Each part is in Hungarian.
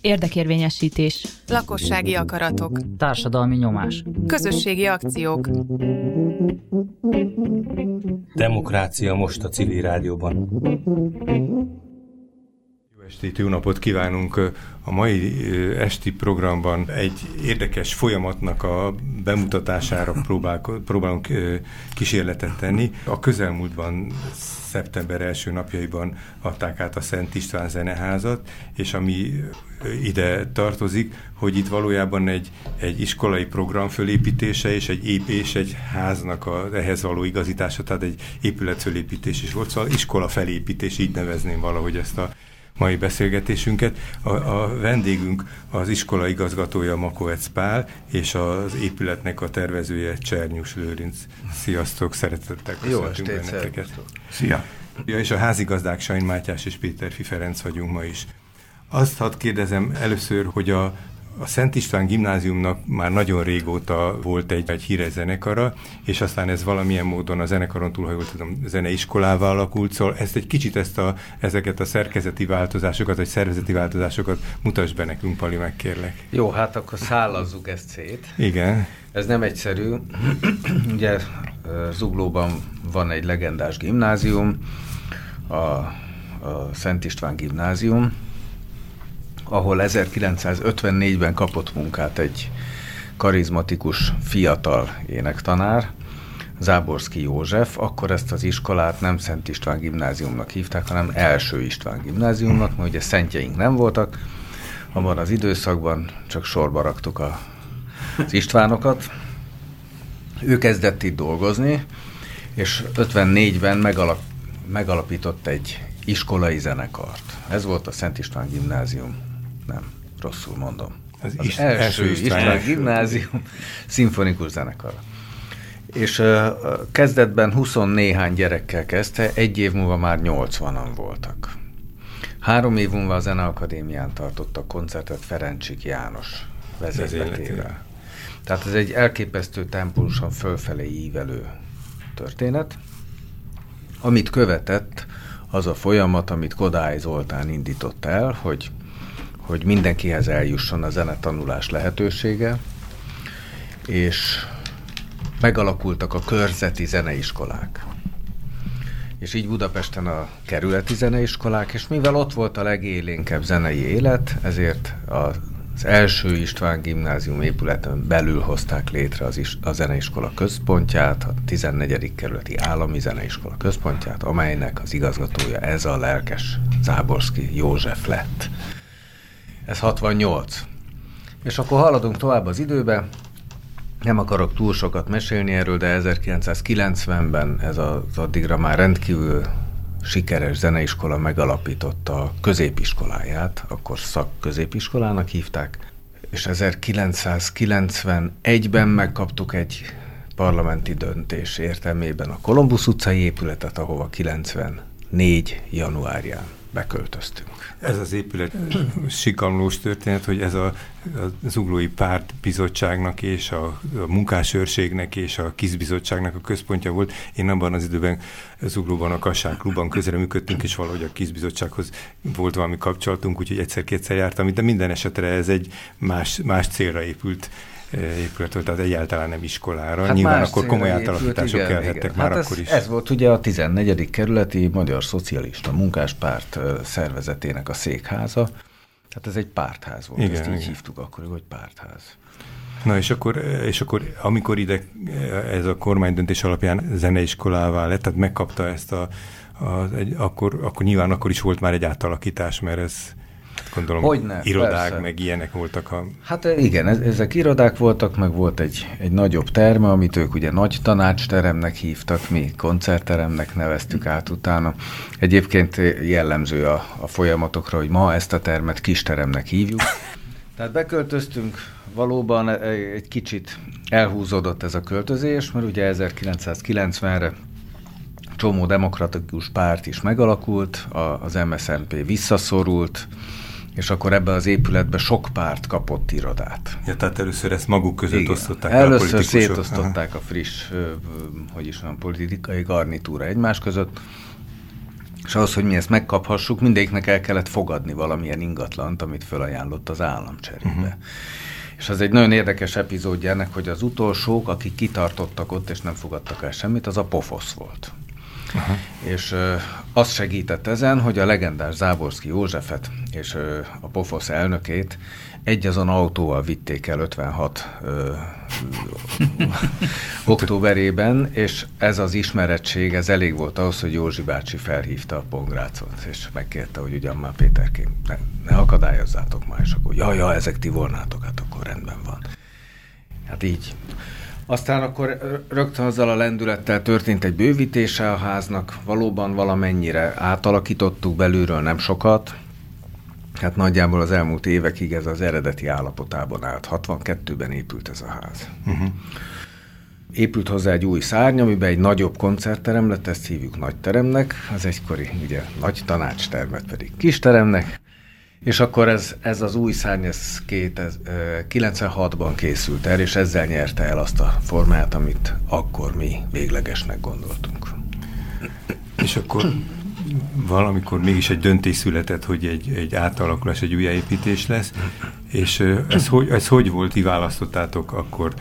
Érdekérvényesítés. Lakossági akaratok. Társadalmi nyomás. Közösségi akciók. Demokrácia most a civil rádióban. Estét, jó napot kívánunk! A mai esti programban egy érdekes folyamatnak a bemutatására próbál, próbálunk kísérletet tenni. A közelmúltban szeptember első napjaiban adták át a Szent István Zeneházat, és ami ide tartozik, hogy itt valójában egy, egy iskolai program fölépítése és egy ép és egy háznak a, ehhez való igazítása, tehát egy épület fölépítés is volt, szóval iskola felépítés, így nevezném valahogy ezt a mai beszélgetésünket. A, a vendégünk az iskola igazgatója Makovec Pál, és az épületnek a tervezője Csernyus Lőrinc. Sziasztok, szeretettel köszöntünk benneteket. Szia! Ja, és a házigazdák Sajn Mátyás és Péter Ferenc vagyunk ma is. Azt hadd kérdezem először, hogy a, a Szent István gimnáziumnak már nagyon régóta volt egy, egy híres zenekara, és aztán ez valamilyen módon a zenekaron túl, ha jól tudom, zeneiskolává alakult, szóval ezt egy kicsit ezt a, ezeket a szerkezeti változásokat, vagy szervezeti változásokat mutasd be nekünk, Pali, megkérlek. Jó, hát akkor szállazzuk ezt szét. Igen. Ez nem egyszerű. Ugye Zuglóban van egy legendás gimnázium, a, a Szent István gimnázium, ahol 1954-ben kapott munkát egy karizmatikus fiatal énektanár, Záborszki József, akkor ezt az iskolát nem Szent István gimnáziumnak hívták, hanem Első István gimnáziumnak, mert ugye szentjeink nem voltak, abban az időszakban csak sorba raktuk a, az Istvánokat. Ő kezdett itt dolgozni, és 54-ben megalap, megalapított egy iskolai zenekart. Ez volt a Szent István gimnázium nem, rosszul mondom. Az, az is, első, első István, István gimnázium szimfonikus zenekar. És uh, kezdetben 20 néhány gyerekkel kezdte, egy év múlva már 80-an voltak. Három év múlva a Zeneakadémián tartottak koncertet Ferencsik János vezérletével. Tehát ez egy elképesztő tempulusan fölfelé ívelő történet, amit követett az a folyamat, amit Kodály Zoltán indított el, hogy hogy mindenkihez eljusson a zenetanulás lehetősége, és megalakultak a körzeti zeneiskolák. És így Budapesten a kerületi zeneiskolák, és mivel ott volt a legélénkebb zenei élet, ezért az első István gimnázium épületen belül hozták létre az is, a zeneiskola központját, a 14. kerületi állami zeneiskola központját, amelynek az igazgatója ez a lelkes Záborszki József lett. Ez 68. És akkor haladunk tovább az időbe. Nem akarok túl sokat mesélni erről, de 1990-ben ez az addigra már rendkívül sikeres zeneiskola megalapította a középiskoláját, akkor szakközépiskolának hívták, és 1991-ben megkaptuk egy parlamenti döntés értelmében a Kolumbusz utcai épületet, ahova 94 januárján beköltöztünk. Ez az épület sikamlós történet, hogy ez a, a Zuglói Párt Bizottságnak és a, a munkásőrségnek és a kizbizottságnak a központja volt. Én abban az időben Zuglóban a Kassák klubban közre működtünk, és valahogy a kizbizottsághoz volt valami kapcsolatunk, úgyhogy egyszer-kétszer jártam, de minden esetre ez egy más, más célra épült épület tehát egyáltalán nem iskolára. Hát Nyilván akkor komoly átalakítások igen, kelhettek igen. már hát akkor ez, is. Ez volt ugye a 14. kerületi Magyar Szocialista Munkáspárt szervezetének a székháza. Tehát ez egy pártház volt, igen, ezt így igen. hívtuk akkor, hogy pártház. Na és akkor, és akkor amikor ide ez a kormánydöntés alapján zeneiskolává lett, tehát megkapta ezt a, a egy, akkor, akkor nyilván akkor is volt már egy átalakítás, mert ez Gondolom, Hogyne, irodák, persze. meg ilyenek voltak. A... Hát igen, ezek irodák voltak, meg volt egy, egy nagyobb terme, amit ők ugye nagy tanácsteremnek hívtak, mi koncertteremnek neveztük át utána. Egyébként jellemző a, a folyamatokra, hogy ma ezt a termet kisteremnek hívjuk. Tehát beköltöztünk, valóban egy kicsit elhúzódott ez a költözés, mert ugye 1990-re csomó demokratikus párt is megalakult, az MSZNP visszaszorult, és akkor ebbe az épületbe sok párt kapott irodát. Ja, tehát először ezt maguk között Igen. osztották Először el a szétosztották Aha. a friss, hogy is van, politikai garnitúra egymás között, És ahhoz, hogy mi ezt megkaphassuk, mindegyiknek el kellett fogadni valamilyen ingatlant, amit felajánlott az állam cserébe. Uh-huh. És az egy nagyon érdekes epizódja ennek, hogy az utolsók, akik kitartottak ott és nem fogadtak el semmit, az a pofosz volt. Aha. És az segített ezen, hogy a legendás Záborszki Józsefet és a Pofosz elnökét egy azon autóval vitték el 56 ö, októberében, és ez az ismerettség, ez elég volt ahhoz, hogy Józsi bácsi felhívta a Pongrácot, és megkérte, hogy ugyan már Péterként, ne, ne akadályozzátok már, és akkor, ja, ja, ezek ti volnátok, hát akkor rendben van. Hát így. Aztán akkor rögtön azzal a lendülettel történt egy bővítése a háznak, valóban valamennyire átalakítottuk belülről, nem sokat, Hát nagyjából az elmúlt évekig ez az eredeti állapotában állt. 62-ben épült ez a ház. Uh-huh. Épült hozzá egy új szárny, amiben egy nagyobb koncertterem lett, ezt hívjuk nagy teremnek, az egykori ugye nagy tanácstermet pedig kis teremnek, és akkor ez, ez az új szárny, ez 96-ban készült el, és ezzel nyerte el azt a formát, amit akkor mi véglegesnek gondoltunk. És akkor valamikor mégis egy döntés született, hogy egy, egy átalakulás, egy újjáépítés lesz, és ez hogy, ez hogy volt, ti választottátok akkor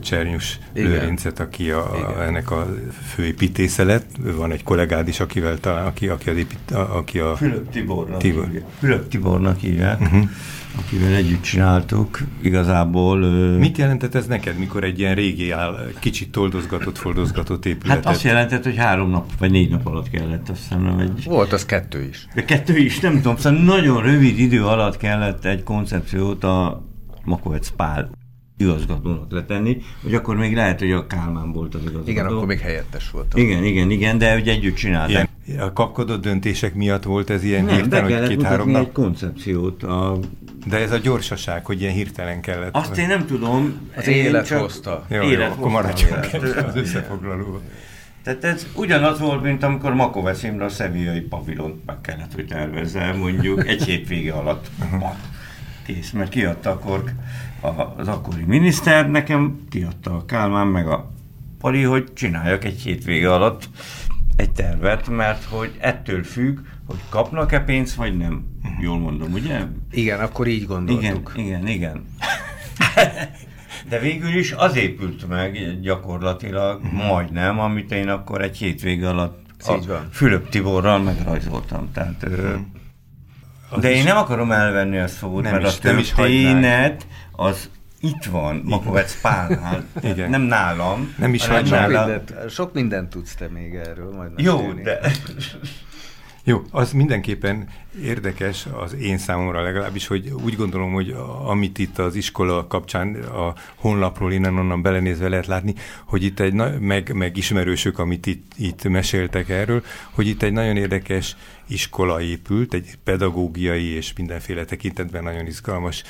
Csernyus Lőrincet, aki a, a, ennek a főépítésze lett, van egy kollégád is, akivel talán, aki, aki, az épít, aki a... Fülöp Tibornak, Tibor. Fülöp Tibornak hívják. Uh-huh akivel együtt csináltuk, igazából... Mit jelentett ez neked, mikor egy ilyen régi, áll, kicsit toldozgatott, fordozgatott épületet? Hát azt jelentett, hogy három nap, vagy négy nap alatt kellett, azt hiszem, nem egy... Volt az kettő is. De kettő is, nem tudom, szóval nagyon rövid idő alatt kellett egy koncepciót a Makovec Pál igazgatónak letenni, hogy akkor még lehet, hogy a Kálmán volt az igazgató. Igen, akkor még helyettes volt. Igen, igen, igen, de hogy együtt csinálták. Igen. A kapkodott döntések miatt volt ez ilyen Nem, hirtelen, hogy két-három nap? egy koncepciót. A... De ez a gyorsaság, hogy ilyen hirtelen kellett. Azt én nem tudom. Az élet csak... hozta. Jó, élet jó, akkor maradjunk az összefoglaló. Tehát ez ugyanaz volt, mint amikor Makovesz Imre a szeviai pavilont meg kellett, hogy tervezze mondjuk egy hétvége alatt. Kész, mert kiadta akkor az akkori miniszter, nekem kiadta a Kálmán meg a Pali, hogy csináljak egy hétvége alatt egy tervet, mert hogy ettől függ, hogy kapnak-e pénzt, vagy nem. Jól mondom, ugye? Igen, akkor így gondoltuk. Igen, igen, igen. De végül is az épült meg gyakorlatilag uh-huh. majdnem, amit én akkor egy hétvége alatt a Fülöp Tiborral megrajzoltam. Tehát, uh-huh. De én nem akarom elvenni a szót, nem mert is, a történet az itt van, Makovec Pálnál, Igen. nem nálam. Nem is sok, mindent, sok mindent tudsz te még erről, majd Jó, de... Jó, az mindenképpen érdekes az én számomra legalábbis, hogy úgy gondolom, hogy amit itt az iskola kapcsán a honlapról innen-onnan belenézve lehet látni, hogy itt egy, meg, meg ismerősök, amit itt, itt meséltek erről, hogy itt egy nagyon érdekes iskola épült, egy pedagógiai és mindenféle tekintetben nagyon izgalmas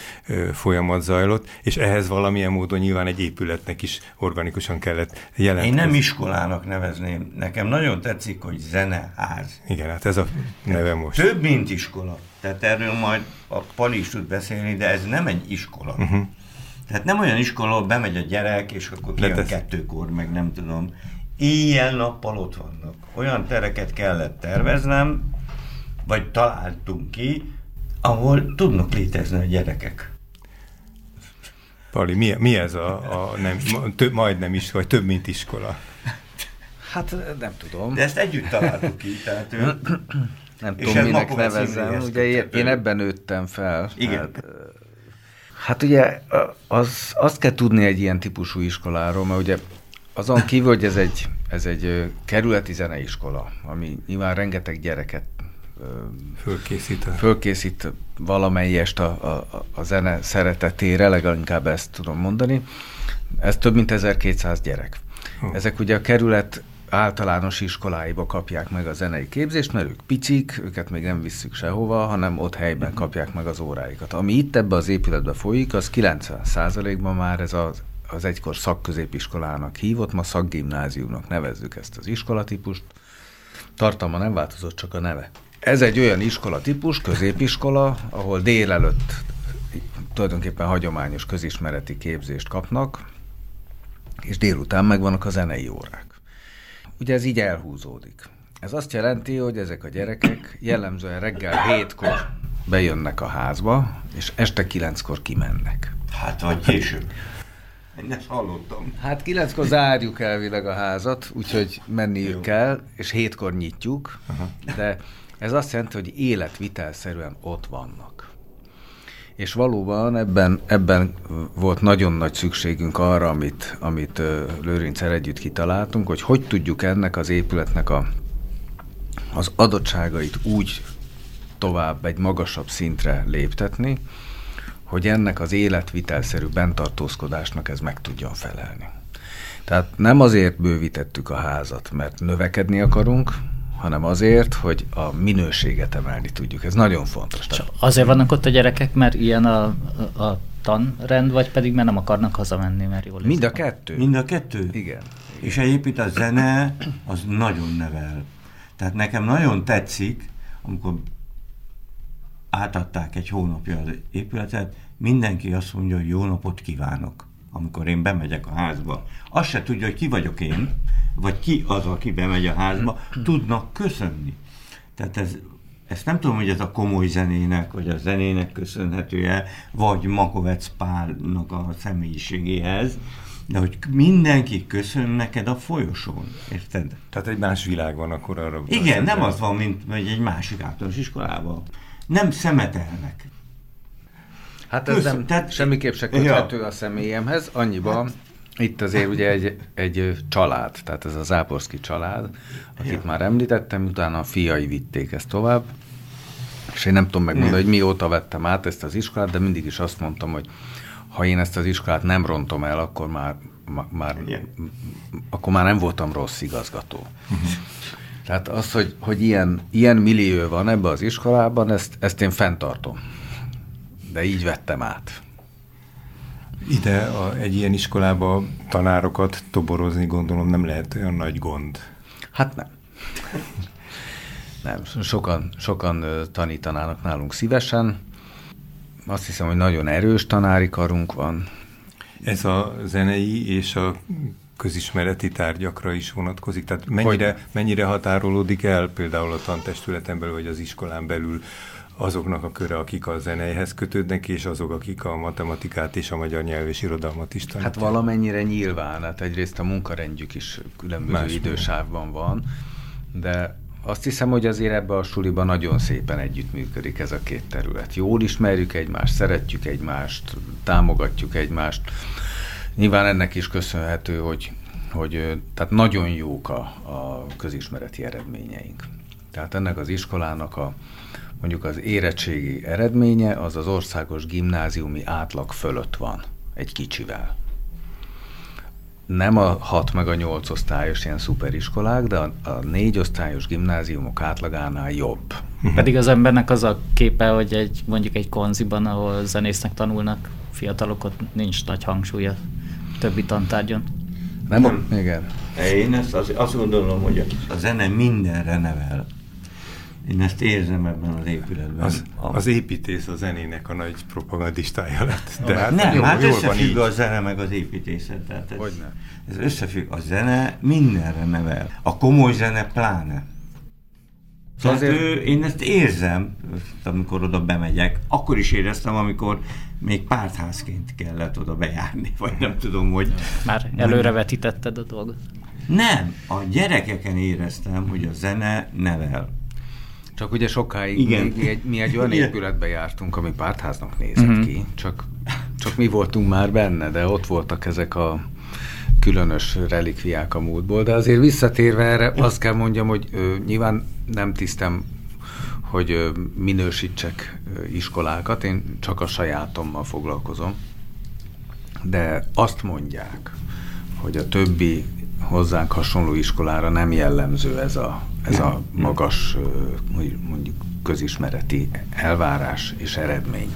folyamat zajlott, és ehhez valamilyen módon nyilván egy épületnek is organikusan kellett jelentkezni. Én nem iskolának nevezném. Nekem nagyon tetszik, hogy zeneház. Igen, hát ez a neve most. Több, mint iskola. Tehát erről majd a Pali is tud beszélni, de ez nem egy iskola. Uh-huh. Tehát nem olyan iskola, ahol bemegy a gyerek, és akkor kijön kettőkor, meg nem tudom. Éjjel-nappal ott vannak. Olyan tereket kellett terveznem, vagy találtunk ki, ahol tudnak létezni a gyerekek. Pali, mi, mi ez a, a nem, több, majdnem is, vagy több, mint iskola? Hát nem tudom. De ezt együtt találtuk ki, tehát ő... Nem tudom, minek nevezzem. Ugye én, én ebben nőttem fel. Igen. Hát, hát ugye az, azt kell tudni egy ilyen típusú iskoláról, mert ugye azon kívül, hogy ez egy, ez egy kerületi zeneiskola, ami nyilván rengeteg gyereket fölkészít, fölkészít valamelyest a, a, a zene szeretetére, legalább ezt tudom mondani. Ez több mint 1200 gyerek. Oh. Ezek ugye a kerület általános iskoláiba kapják meg a zenei képzést, mert ők picik, őket még nem visszük sehova, hanem ott helyben mhm. kapják meg az óráikat. Ami itt ebbe az épületbe folyik, az 90%-ban már ez az, az egykor szakközépiskolának hívott, ma szakgimnáziumnak nevezzük ezt az iskolatípust. Tartalma nem változott, csak a neve. Ez egy olyan iskola típus, középiskola, ahol délelőtt tulajdonképpen hagyományos közismereti képzést kapnak, és délután megvannak a zenei órák. Ugye ez így elhúzódik. Ez azt jelenti, hogy ezek a gyerekek jellemzően reggel hétkor bejönnek a házba, és este kilenckor kimennek. Hát, vagy később. Én ezt hallottam. Hát kilenckor zárjuk elvileg a házat, úgyhogy menniük Jó. kell, és hétkor nyitjuk, de ez azt jelenti, hogy életvitelszerűen ott vannak. És valóban ebben, ebben volt nagyon nagy szükségünk arra, amit, amit Lőrincsel együtt kitaláltunk, hogy hogy tudjuk ennek az épületnek a, az adottságait úgy tovább egy magasabb szintre léptetni, hogy ennek az életvitelszerű bentartózkodásnak ez meg tudjon felelni. Tehát nem azért bővítettük a házat, mert növekedni akarunk, hanem azért, hogy a minőséget emelni tudjuk. Ez nagyon fontos. És Tehát azért vannak ott a gyerekek, mert ilyen a, a tanrend, vagy pedig mert nem akarnak hazamenni, mert jól mind a kettő? Mind a kettő? Igen. És egyébként a zene az nagyon nevel. Tehát nekem nagyon tetszik, amikor átadták egy hónapja az épületet, mindenki azt mondja, hogy jó napot kívánok, amikor én bemegyek a házba. Azt se tudja, hogy ki vagyok én, vagy ki az, aki bemegy a házba, tudnak köszönni. Tehát ez, ezt nem tudom, hogy ez a komoly zenének, vagy a zenének köszönhetője, vagy Makovec Pálnak a személyiségéhez, de hogy mindenki köszön neked a folyosón, érted? Tehát egy más világ van akkor arra. Igen, nem az van, mint hogy egy másik általános iskolában. Nem szemetelnek. Hát ez Köszön- nem, tehát- semmiképp se köthető a személyemhez, annyiban, itt azért ugye egy, egy család, tehát ez a Záporszki család, akit Ja. már említettem, utána a fiai vitték ezt tovább, és én nem tudom megmondani, hogy mióta vettem át ezt az iskolát, de mindig is azt mondtam, hogy ha én ezt az iskolát nem rontom el, akkor már, már, Igen. akkor már nem voltam rossz igazgató. Tehát az, hogy, hogy ilyen, ilyen millió van ebbe az iskolában, ezt, ezt én fenntartom. De így vettem át. Ide a, egy ilyen iskolába tanárokat toborozni gondolom nem lehet olyan nagy gond. Hát nem. Nem, sokan, sokan tanítanának nálunk szívesen. Azt hiszem, hogy nagyon erős tanári karunk van. Ez a zenei és a közismereti tárgyakra is vonatkozik? Tehát mennyire, mennyire határolódik el például a tantestületen belül, vagy az iskolán belül azoknak a köre, akik a zeneihez kötődnek, és azok, akik a matematikát és a magyar nyelv és irodalmat is tanítják? Hát valamennyire nyilván, hát egyrészt a munkarendjük is különböző Más idősávban van, de azt hiszem, hogy azért ebbe a suliban nagyon szépen együttműködik ez a két terület. Jól ismerjük egymást, szeretjük egymást, támogatjuk egymást. Nyilván ennek is köszönhető, hogy, hogy tehát nagyon jók a, a közismereti eredményeink. Tehát ennek az iskolának a mondjuk az érettségi eredménye az az országos gimnáziumi átlag fölött van, egy kicsivel nem a 6 meg a 8 osztályos ilyen szuperiskolák, de a, a 4 osztályos gimnáziumok átlagánál jobb. Pedig az embernek az a képe, hogy egy mondjuk egy konziban, ahol zenésznek tanulnak fiatalok, ott nincs nagy hangsúly a többi tantárgyon. Nem? Nem. A, igen. Én ezt az, azt gondolom, hogy a zene mindenre nevel. Én ezt érzem ebben az épületben. Az, az építész a zenének a nagy propagandistája lett. De hát nem, jó, hát jól van összefügg így. a zene meg az építészet. Tehát ez, Hogyne. ez összefügg. A zene mindenre nevel. A komoly zene pláne. Szóval Azért- ő, én ezt érzem, amikor oda bemegyek. Akkor is éreztem, amikor még pártházként kellett oda bejárni, vagy nem tudom, hogy... Már előrevetítetted a dolgot. Nem, a gyerekeken éreztem, hogy a zene nevel. Csak ugye sokáig Igen. még mi egy, mi egy olyan Igen. épületbe jártunk, ami pártháznak nézett Mhm. ki, csak, csak mi voltunk már benne, de ott voltak ezek a különös relikviák a múltból, de azért visszatérve erre azt kell mondjam, hogy ö, nyilván nem tisztem, hogy ö, minősítsek ö, iskolákat, én csak a sajátommal foglalkozom, de azt mondják, hogy a többi hozzánk hasonló iskolára nem jellemző ez a, ez a magas, mondjuk közismereti elvárás és eredmény.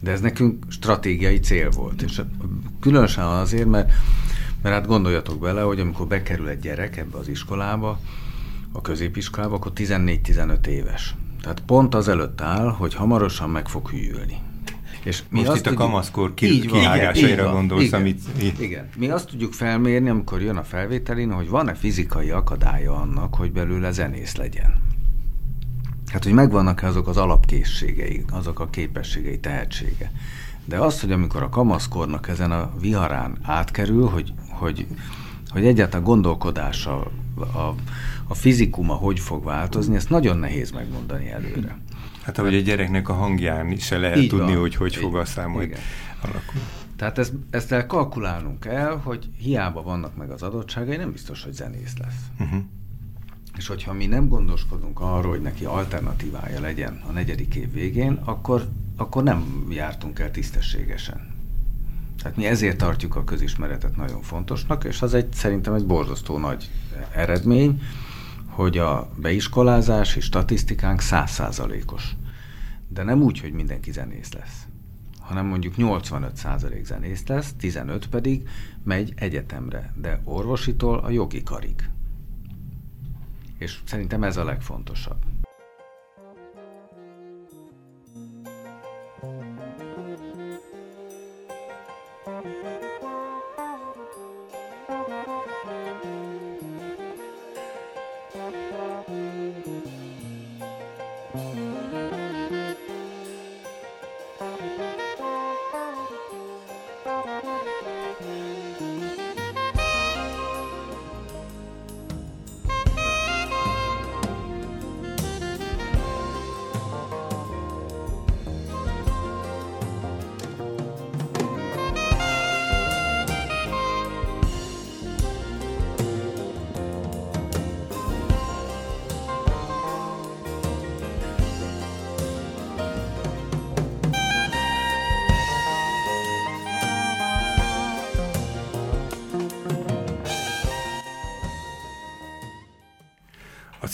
De ez nekünk stratégiai cél volt, és különösen azért, mert, mert hát gondoljatok bele, hogy amikor bekerül egy gyerek ebbe az iskolába, a középiskolába, akkor 14-15 éves. Tehát pont az előtt áll, hogy hamarosan meg fog hűlni. És mi Most itt tudjuk, a kamaszkor ki, kihágásaira gondolsz, igen, amit... Igen. Mi azt tudjuk felmérni, amikor jön a felvételin, hogy van-e fizikai akadálya annak, hogy belőle zenész legyen. Hát, hogy megvannak-e azok az alapkészségei, azok a képességei, tehetsége. De az, hogy amikor a kamaszkornak ezen a viharán átkerül, hogy, hogy, hogy egyáltalán gondolkodása, a, a fizikuma hogy fog változni, ezt nagyon nehéz megmondani előre. Hát ahogy a gyereknek a hangján is se lehet Így tudni, van. hogy hogy fog aztán majd alakulni. Tehát ezt, ezt el kalkulálnunk kell, hogy hiába vannak meg az adottságai, nem biztos, hogy zenész lesz. Uh-huh. És hogyha mi nem gondoskodunk arról, hogy neki alternatívája legyen a negyedik év végén, akkor, akkor nem jártunk el tisztességesen. Tehát mi ezért tartjuk a közismeretet nagyon fontosnak, és az egy szerintem egy borzasztó nagy eredmény, hogy a beiskolázási statisztikánk százszázalékos. De nem úgy, hogy mindenki zenész lesz, hanem mondjuk 85% zenész lesz, 15 pedig megy egyetemre, de orvositól a jogi karig. És szerintem ez a legfontosabb.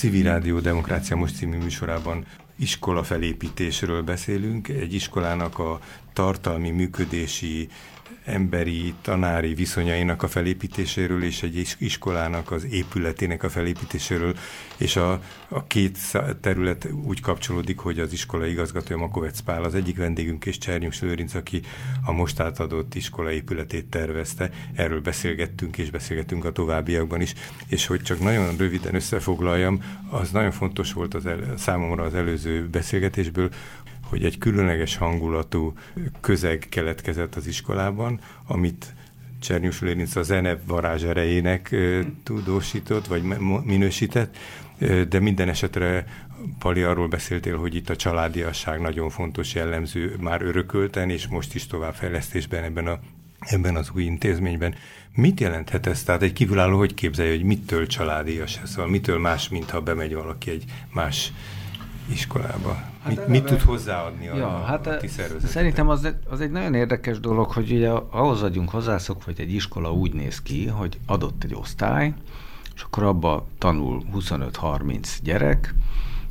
Civil Rádió Demokrácia Most című műsorában iskola felépítésről beszélünk, egy iskolának a tartalmi, működési, emberi, tanári viszonyainak a felépítéséről és egy iskolának az épületének a felépítéséről, és a, a két terület úgy kapcsolódik, hogy az iskola igazgatója Makovec Pál az egyik vendégünk, és Csernyus Lőrinc, aki a most átadott iskola épületét tervezte. Erről beszélgettünk, és beszélgettünk a továbbiakban is, és hogy csak nagyon röviden összefoglaljam, az nagyon fontos volt az el, számomra az előző beszélgetésből, hogy egy különleges hangulatú közeg keletkezett az iskolában, amit Csernyus Lérinc a zene varázs tudósított, vagy minősített, de minden esetre Pali arról beszéltél, hogy itt a családiasság nagyon fontos jellemző már örökölten, és most is továbbfejlesztésben ebben, a, ebben az új intézményben. Mit jelenthet ez? Tehát egy kívülálló hogy képzelje, hogy mitől családias ez? Szóval mitől más, mint ha bemegy valaki egy más iskolába? Hát mit, mit tud hozzáadni a, ja, hát a ti Szerintem az, az egy nagyon érdekes dolog, hogy ugye ahhoz vagyunk hozzászok, hogy egy iskola úgy néz ki, hogy adott egy osztály, és akkor abba tanul 25-30 gyerek,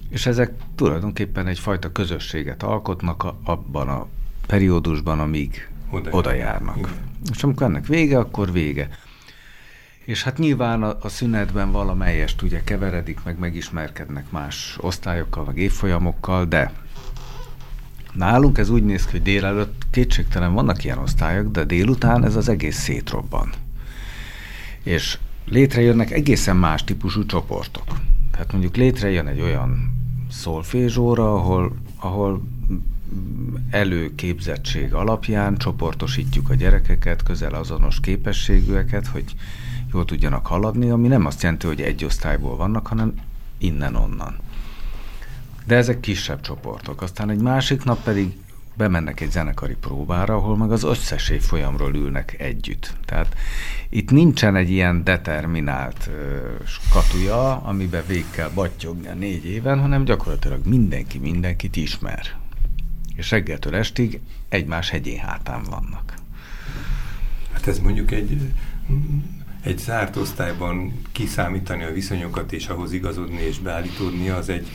és ezek tulajdonképpen egyfajta közösséget alkotnak a, abban a periódusban, amíg oda, oda járnak. Igen. És amikor ennek vége, akkor vége. És hát nyilván a, a szünetben valamelyest ugye keveredik, meg megismerkednek más osztályokkal, meg évfolyamokkal, de nálunk ez úgy néz ki, hogy délelőtt kétségtelen vannak ilyen osztályok, de délután ez az egész szétrobban. És létrejönnek egészen más típusú csoportok. Tehát mondjuk létrejön egy olyan szolfézsóra, ahol, ahol előképzettség alapján csoportosítjuk a gyerekeket, közel azonos képességűeket, hogy jól tudjanak haladni, ami nem azt jelenti, hogy egy osztályból vannak, hanem innen-onnan. De ezek kisebb csoportok. Aztán egy másik nap pedig bemennek egy zenekari próbára, ahol meg az összes folyamról ülnek együtt. Tehát itt nincsen egy ilyen determinált ö, skatuja, amiben végig kell battyogni a négy éven, hanem gyakorlatilag mindenki mindenkit ismer. És reggeltől estig egymás hegyén hátán vannak. Hát ez mondjuk egy egy zárt osztályban kiszámítani a viszonyokat és ahhoz igazodni és beállítódni, az egy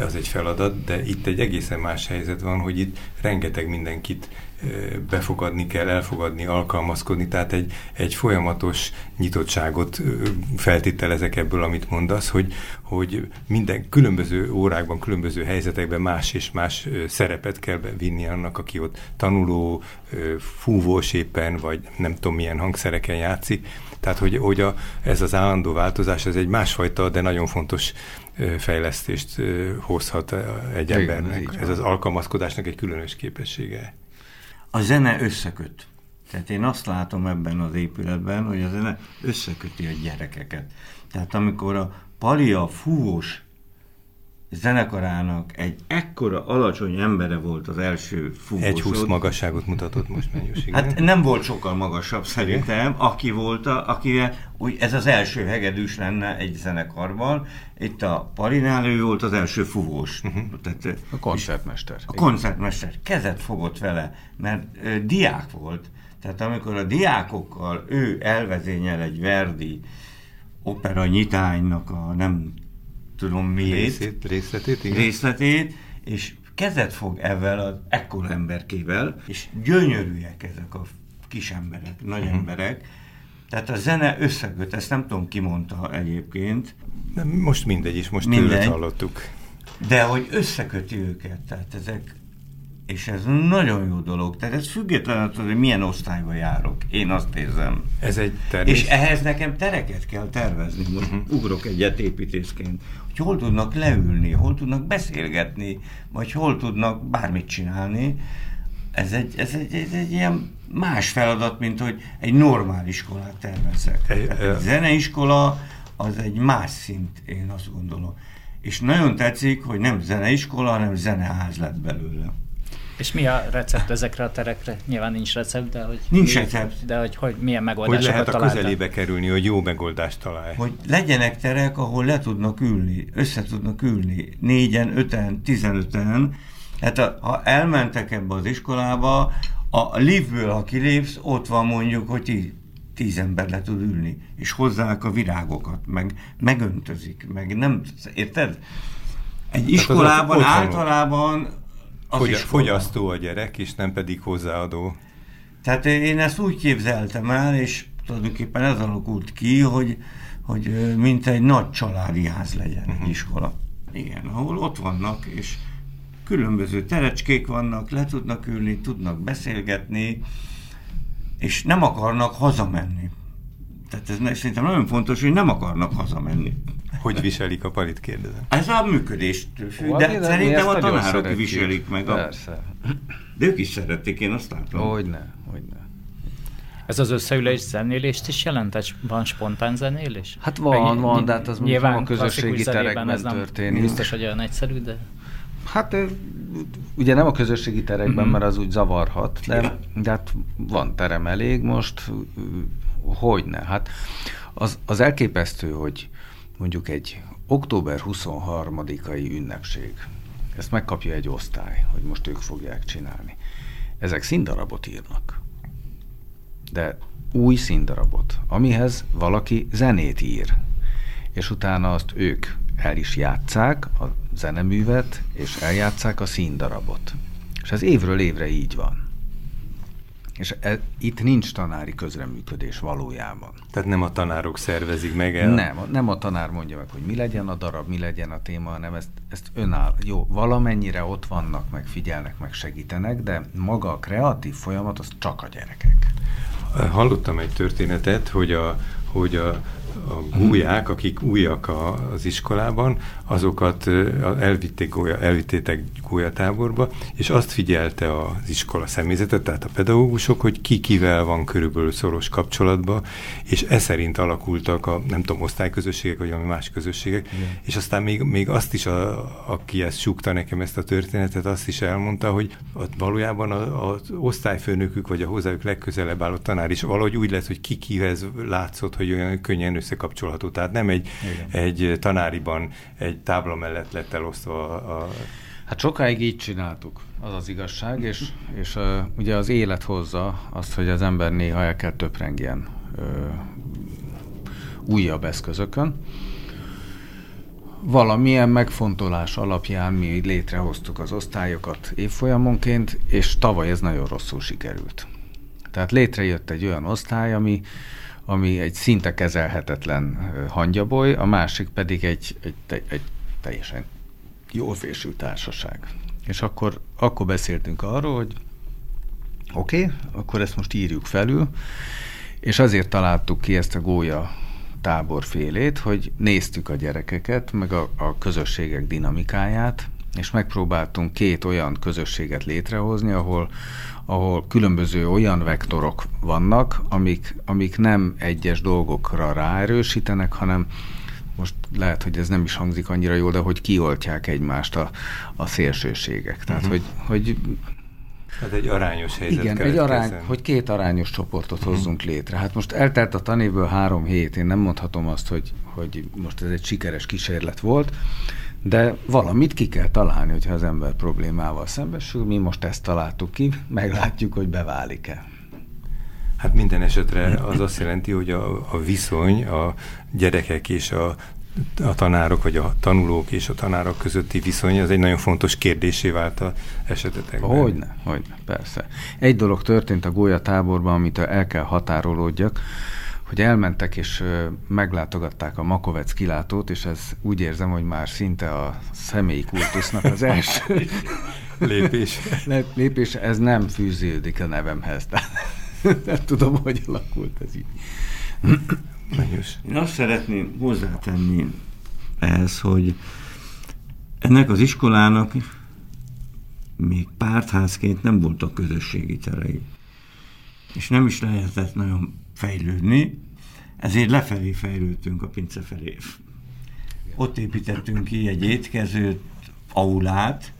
az egy feladat, de itt egy egészen más helyzet van, hogy itt rengeteg mindenkit befogadni kell, elfogadni, alkalmazkodni, tehát egy, egy folyamatos nyitottságot feltételezek ebből, amit mondasz, hogy, hogy minden különböző órákban, különböző helyzetekben más és más szerepet kell vinni annak, aki ott tanuló, fúvós éppen, vagy nem tudom milyen hangszereken játszik. Tehát, hogy, hogy a, ez az állandó változás, ez egy másfajta, de nagyon fontos fejlesztést hozhat egy embernek. Ez az alkalmazkodásnak egy különös képessége a zene összeköt. Tehát én azt látom ebben az épületben, hogy a zene összeköti a gyerekeket. Tehát amikor a palia fúvós zenekarának egy ekkora alacsony embere volt az első fúvósod. Egy húsz magasságot mutatott most mennyős, Hát nem volt sokkal magasabb szerintem, aki volt, a, akivel úgy ez az első hegedűs lenne egy zenekarban. Itt a Palinál ő volt az első fúvós. Uh-huh. Tehát, a koncertmester. A koncertmester. Kezet fogott vele, mert ö, diák volt. Tehát amikor a diákokkal ő elvezényel egy Verdi opera nyitánynak a nem tudom miért. Részét, részletét, igen. Részletét, és kezet fog ezzel az ekkora emberkével, és gyönyörűek ezek a kis emberek, nagy uh-huh. emberek. Tehát a zene összeköt, ezt nem tudom ki mondta egyébként. Nem, most mindegy is, most mindegy. tőled hallottuk. De hogy összeköti őket, tehát ezek és ez nagyon jó dolog. Tehát ez független attól, hogy milyen osztályba járok. Én azt érzem. Ez egy termés... És ehhez nekem tereket kell tervezni. Most uh-huh. ugrok egyet építészként. Hogy hol tudnak leülni, hol tudnak beszélgetni, vagy hol tudnak bármit csinálni. Ez egy, ez egy, ez egy ilyen más feladat, mint hogy egy normál iskolát tervezek. Egy, egy zeneiskola az egy más szint, én azt gondolom. És nagyon tetszik, hogy nem zeneiskola, hanem zeneház lett belőle. És mi a recept ezekre a terekre? Nyilván nincs recept, de hogy... Nincs mi, recept. De hogy, hogy milyen megoldásokat Hogy lehet a találtak? közelébe kerülni, hogy jó megoldást találj. Hogy legyenek terek, ahol le tudnak ülni, össze tudnak ülni, négyen, öten, tizenöten. Hát a, ha elmentek ebbe az iskolába, a liftből, ha kilépsz, ott van mondjuk, hogy tíz, tíz ember le tud ülni, és hozzák a virágokat, meg megöntözik, meg nem, érted? Egy iskolában általában Fogy, fogyasztó a gyerek, és nem pedig hozzáadó. Tehát én ezt úgy képzeltem el, és tulajdonképpen ez alakult ki, hogy, hogy mint egy nagy családi ház legyen uh-huh. iskola. Igen, ahol ott vannak, és különböző terecskék vannak, le tudnak ülni, tudnak beszélgetni, és nem akarnak hazamenni. Tehát ez szerintem nagyon fontos, hogy nem akarnak hazamenni. Hogy viselik a palit, kérdezem? Ez a működést függ, de szerintem a tanárok viselik meg. A... Persze. De ők is szerették, én azt látom. Hogyne, hogyne. Ez az összeülés zenélést is jelent? egy van spontán zenélés? Hát van, van, de hát az nyilván a közösségi terekben ez nem történik. Biztos, hogy olyan egyszerű, de... Hát ugye nem a közösségi terekben, mm-hmm. mert az úgy zavarhat, de, de hát van terem elég most, hogyne. Hát az, az elképesztő, hogy mondjuk egy október 23-ai ünnepség, ezt megkapja egy osztály, hogy most ők fogják csinálni. Ezek színdarabot írnak. De új színdarabot, amihez valaki zenét ír, és utána azt ők el is játszák, a zeneművet, és eljátszák a színdarabot. És ez évről évre így van. És e, itt nincs tanári közreműködés valójában. Tehát nem a tanárok szervezik meg el? Nem, nem a tanár mondja meg, hogy mi legyen a darab, mi legyen a téma, hanem ezt, ezt önáll. Jó, valamennyire ott vannak, meg figyelnek, meg segítenek, de maga a kreatív folyamat az csak a gyerekek. Hallottam egy történetet, hogy a, hogy a a gúlyák, akik újak a, az iskolában, azokat elvitték gólya, elvittétek gólyatáborba, és azt figyelte az iskola személyzetet, tehát a pedagógusok, hogy ki kivel van körülbelül szoros kapcsolatban, és e szerint alakultak a, nem tudom, osztályközösségek, vagy ami más közösségek, Igen. és aztán még, még azt is, a, aki ezt súgta nekem ezt a történetet, azt is elmondta, hogy valójában az osztályfőnökük, vagy a hozzájuk legközelebb álló tanár is valahogy úgy lett, hogy ki kihez látszott, hogy olyan könnyen összekapcsolható. Tehát nem egy, egy tanáriban egy tábla mellett lett elosztva a, Hát sokáig így csináltuk, az az igazság, és, és uh, ugye az élet hozza azt, hogy az ember néha el kell töprengjen uh, újabb eszközökön. valamilyen megfontolás alapján mi létrehoztuk az osztályokat évfolyamonként, és tavaly ez nagyon rosszul sikerült. Tehát létrejött egy olyan osztály, ami, ami egy szinte kezelhetetlen hangyaboly, a másik pedig egy, egy, egy teljesen jól fésült társaság. És akkor, akkor beszéltünk arról, hogy oké, okay, akkor ezt most írjuk felül, és azért találtuk ki ezt a gólya táborfélét, hogy néztük a gyerekeket, meg a, a közösségek dinamikáját, és megpróbáltunk két olyan közösséget létrehozni, ahol, ahol különböző olyan vektorok vannak, amik, amik nem egyes dolgokra ráerősítenek, hanem most lehet, hogy ez nem is hangzik annyira jól, de hogy kioltják egymást a, a szélsőségek. Tehát, uh-huh. hogy, hogy Hát egy arányos helyzet Igen, egy arány, hogy két arányos csoportot uh-huh. hozzunk létre. Hát most eltelt a tanévből három hét, én nem mondhatom azt, hogy, hogy most ez egy sikeres kísérlet volt, de valamit ki kell találni, hogyha az ember problémával szembesül. Mi most ezt találtuk ki, meglátjuk, hogy beválik-e. Hát minden esetre az azt jelenti, hogy a, a viszony a gyerekek és a a tanárok, vagy a tanulók és a tanárok közötti viszony, az egy nagyon fontos kérdésé vált a esetetekben. Hogyne, hogyne, persze. Egy dolog történt a Gólya táborban, amit el kell határolódjak, hogy elmentek és meglátogatták a Makovec kilátót, és ez úgy érzem, hogy már szinte a személyi kultusznak az első lépés. lépés, ez nem fűződik a nevemhez. nem tudom, hogy alakult ez így. Én azt szeretném hozzátenni ehhez, hogy ennek az iskolának még pártházként nem voltak közösségi terei. És nem is lehetett nagyon fejlődni, ezért lefelé fejlődtünk a pince felé. Ott építettünk ki egy étkezőt, aulát,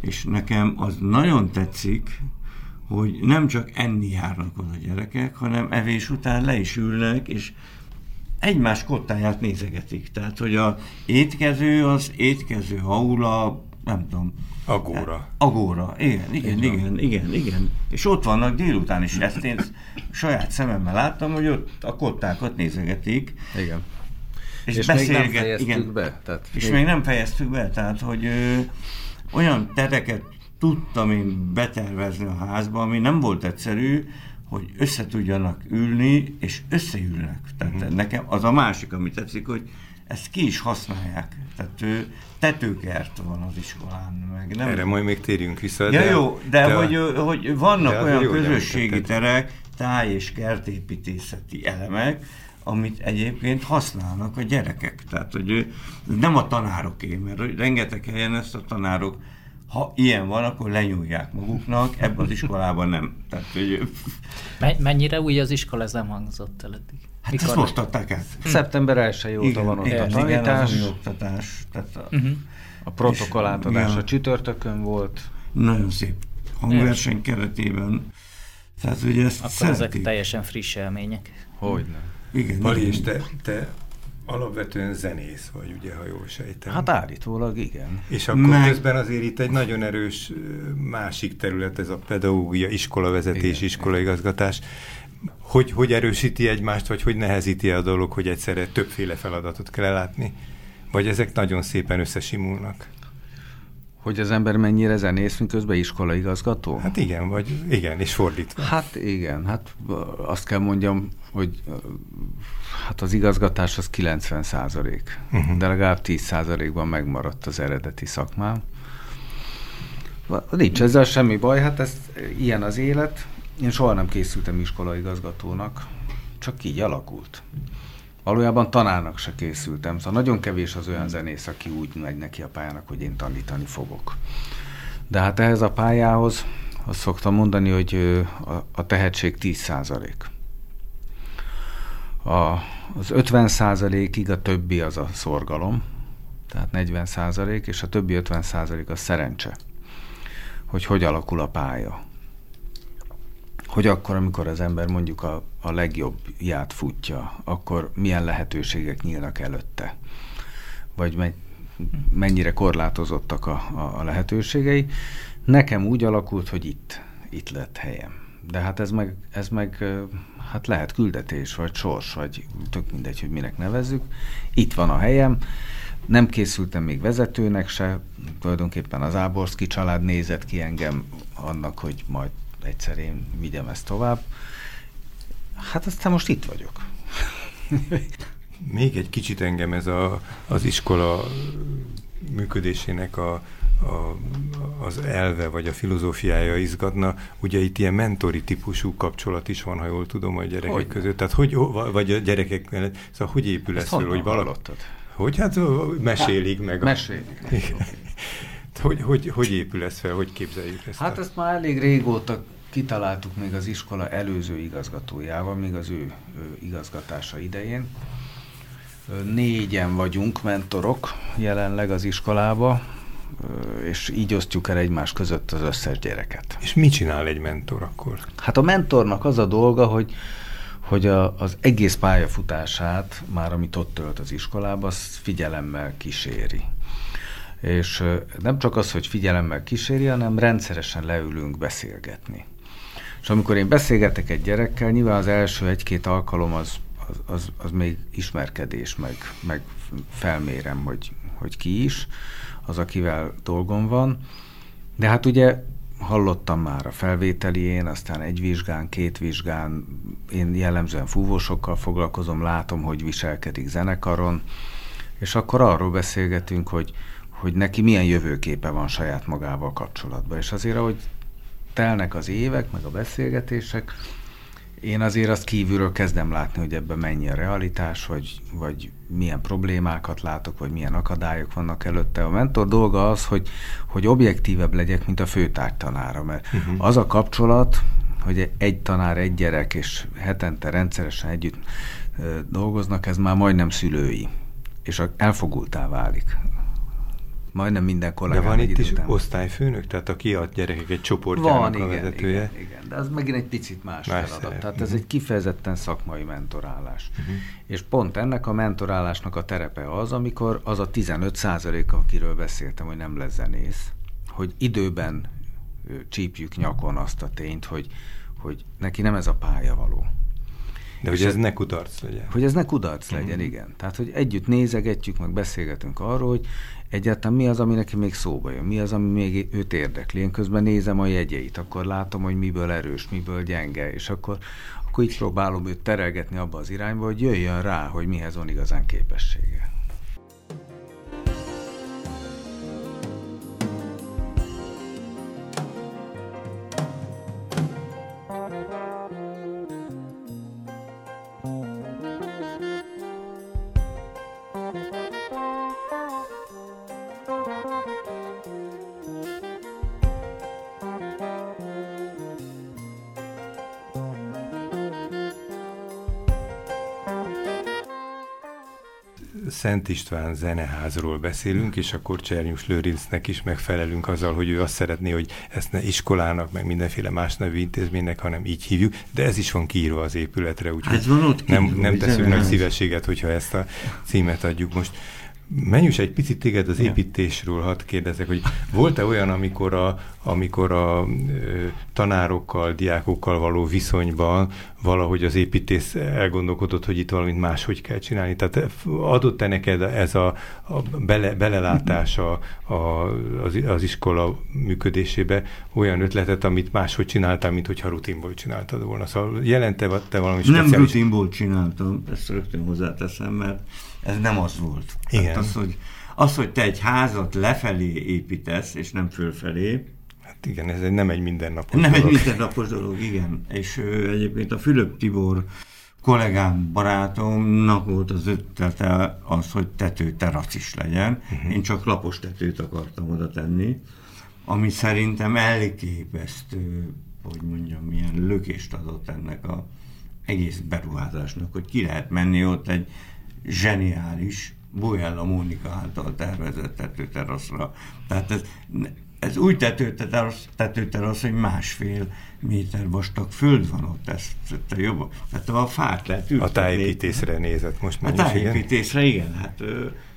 és nekem az nagyon tetszik, hogy nem csak enni járnak oda gyerekek, hanem evés után le is ülnek, és egymás kottáját nézegetik. Tehát, hogy a étkező az étkező aula, nem tudom. Agóra. Agóra, igen, igen, igen, igen, igen. És ott vannak délután is. Ezt én saját szememmel láttam, hogy ott a kottákat nézegetik. Igen. És, és beszélget, még nem fejeztük igen, be. Tehát és még... még nem fejeztük be, tehát, hogy ö, olyan tereket tudtam én betervezni a házba, ami nem volt egyszerű, hogy össze tudjanak ülni, és összeülnek. Tehát uh-huh. nekem az a másik, ami tetszik, hogy ezt ki is használják. Tehát ő, tetőkert van az iskolán. Meg nem Erre majd még térjünk vissza. Ja, de, jó, de, de hogy, a, hogy vannak de olyan közösségi terek, táj- és kertépítészeti elemek, amit egyébként használnak a gyerekek. Tehát, hogy nem a tanároké, mert rengeteg helyen ezt a tanárok ha ilyen van, akkor lenyúlják maguknak, ebben az iskolában nem. Tehát, hogy... Mennyire új az iskola, ez nem hangzott el eddig? Hát Mikor ezt most adták át. Szeptember 1 óta van ott igen, a tanítás. Igen, az oktatás. Tehát a, uh-huh. a protokoll átadás a csütörtökön volt. Nagyon szép hangverseny keretében. Tehát ugye ezt Akkor szeretik. ezek teljesen friss élmények. Hogyne. Igen. Pali, és te, te alapvetően zenész vagy, ugye, ha jól sejtem. Hát állítólag igen. És akkor Meg... közben azért itt egy nagyon erős másik terület, ez a pedagógia, iskolavezetés, igen, iskolaigazgatás. Hogy, hogy erősíti egymást, vagy hogy nehezíti a dolog, hogy egyszerre többféle feladatot kell látni? Vagy ezek nagyon szépen összesimulnak? Hogy az ember mennyire zenész, miközben iskolaigazgató? Hát igen, vagy igen, és fordítva. Hát igen, hát azt kell mondjam, hogy hát az igazgatás az 90 százalék, uh-huh. de legalább 10 százalékban megmaradt az eredeti szakmám. Nincs ezzel semmi baj, hát ez ilyen az élet. Én soha nem készültem iskolaigazgatónak, csak így alakult. Valójában tanárnak se készültem, szóval nagyon kevés az olyan zenész, aki úgy megy neki a pályának, hogy én tanítani fogok. De hát ehhez a pályához azt szoktam mondani, hogy a, tehetség 10 százalék. Az 50 százalékig a többi az a szorgalom, tehát 40 százalék, és a többi 50 százalék a szerencse, hogy hogy alakul a pálya. Hogy akkor, amikor az ember mondjuk a, a legjobb ját futja, akkor milyen lehetőségek nyílnak előtte. Vagy mennyire korlátozottak a, a, a lehetőségei. Nekem úgy alakult, hogy itt, itt lett helyem De hát ez meg, ez meg hát lehet küldetés, vagy sors, vagy tök mindegy, hogy minek nevezzük. Itt van a helyem, nem készültem még vezetőnek se, tulajdonképpen az Áborszki család nézett ki engem annak, hogy majd egyszer én vigyem ezt tovább. Hát aztán most itt vagyok. Még egy kicsit engem ez a, az iskola működésének a, a, az elve vagy a filozófiája izgatna. Ugye itt ilyen mentori típusú kapcsolat is van, ha jól tudom, a gyerekek hogy? között. Tehát hogy, vagy a gyerekek mellett, szóval hogy épül ez föl, hogy valaki... Hogy? Hát mesélik meg. Mesélik. A... hogy, hogy, hogy épül ez fel, hogy képzeljük ezt? Hát a... ezt már elég régóta kitaláltuk még az iskola előző igazgatójával, még az ő, ő igazgatása idején. Négyen vagyunk mentorok jelenleg az iskolába, és így osztjuk el egymás között az összes gyereket. És mit csinál egy mentor akkor? Hát a mentornak az a dolga, hogy hogy a, az egész pályafutását, már amit ott tölt az iskolába, azt figyelemmel kíséri. És nem csak az, hogy figyelemmel kíséri, hanem rendszeresen leülünk beszélgetni. És amikor én beszélgetek egy gyerekkel, nyilván az első egy-két alkalom az, az, az, az még ismerkedés, meg, meg felmérem, hogy, hogy ki is, az, akivel dolgom van. De hát ugye hallottam már a felvételién, aztán egy vizsgán, két vizsgán, én jellemzően fúvósokkal foglalkozom, látom, hogy viselkedik zenekaron, és akkor arról beszélgetünk, hogy, hogy neki milyen jövőképe van saját magával kapcsolatban. És azért, ahogy telnek az évek, meg a beszélgetések, én azért azt kívülről kezdem látni, hogy ebben mennyi a realitás, vagy, vagy milyen problémákat látok, vagy milyen akadályok vannak előtte. A mentor dolga az, hogy, hogy objektívebb legyek, mint a főtártanára, mert uh-huh. az a kapcsolat, hogy egy tanár, egy gyerek, és hetente rendszeresen együtt dolgoznak, ez már majdnem szülői, és elfogultá válik majdnem minden kollégám. De van itt is után. osztályfőnök, tehát aki a gyerekek egy csoportjának van, a igen, vezetője? Igen, igen, de az megint egy picit más, más feladat. Szerep. Tehát uh-huh. ez mhm. egy kifejezetten szakmai mentorálás. Uh-huh. És pont ennek a mentorálásnak a terepe az, amikor az a 15 százalék, akiről beszéltem, hogy nem lesz zenész, hogy időben csípjük nyakon azt a tényt, hogy, hogy neki nem ez a pálya való. De hogy ez ne kudarc legyen. Hogy ez ne kudarc legyen, uh-huh. igen. Tehát, hogy együtt nézegetjük, meg beszélgetünk arról, hogy egyáltalán mi az, ami neki még szóba jön, mi az, ami még őt érdekli. Én közben nézem a jegyeit, akkor látom, hogy miből erős, miből gyenge, és akkor, akkor így próbálom őt terelgetni abba az irányba, hogy jöjjön rá, hogy mihez van igazán képessége. Szent István zeneházról beszélünk, és akkor Csernyus Lőrincnek is megfelelünk azzal, hogy ő azt szeretné, hogy ezt ne iskolának, meg mindenféle más nevű intézménynek, hanem így hívjuk, de ez is van kiírva az épületre, úgyhogy hát van ott nem, nem teszünk nagy szívességet, hogyha ezt a címet adjuk most. Menjünk egy picit téged az építésről, hadd kérdezek, hogy volt-e olyan, amikor a, amikor a ö, tanárokkal, diákokkal való viszonyban valahogy az építész elgondolkodott, hogy itt valamit máshogy kell csinálni? Tehát adott-e neked ez a, a bele, belelátása a, az, az iskola működésébe olyan ötletet, amit máshogy csináltál, mint hogyha rutinból csináltad volna? Szóval jelente te valami speciális? Nem rutinból csináltam, ezt rögtön hozzáteszem, mert ez nem az volt. Igen. Hát az, hogy, az, hogy te egy házat lefelé építesz, és nem fölfelé, Hát igen, ez nem egy mindennapos Nem dolog. egy mindennapos dolog, igen. És ő, egyébként a Fülöp Tibor kollégám, barátomnak volt az ötlete az, hogy tető terasz is legyen. Uh-huh. Én csak lapos tetőt akartam oda tenni, ami szerintem elképesztő, hogy mondjam, milyen lökést adott ennek a egész beruházásnak, hogy ki lehet menni ott egy zseniális Buella Mónika által tervezett tetőteraszra. Tehát ez, ez új tetőterasz, tetőterasz, hogy másfél méter vastag föld van ott, ezt te jobb. Tehát a fát lehet ültetni. A tájépítészre nézett most már. A tájépítészre, igen. Hát,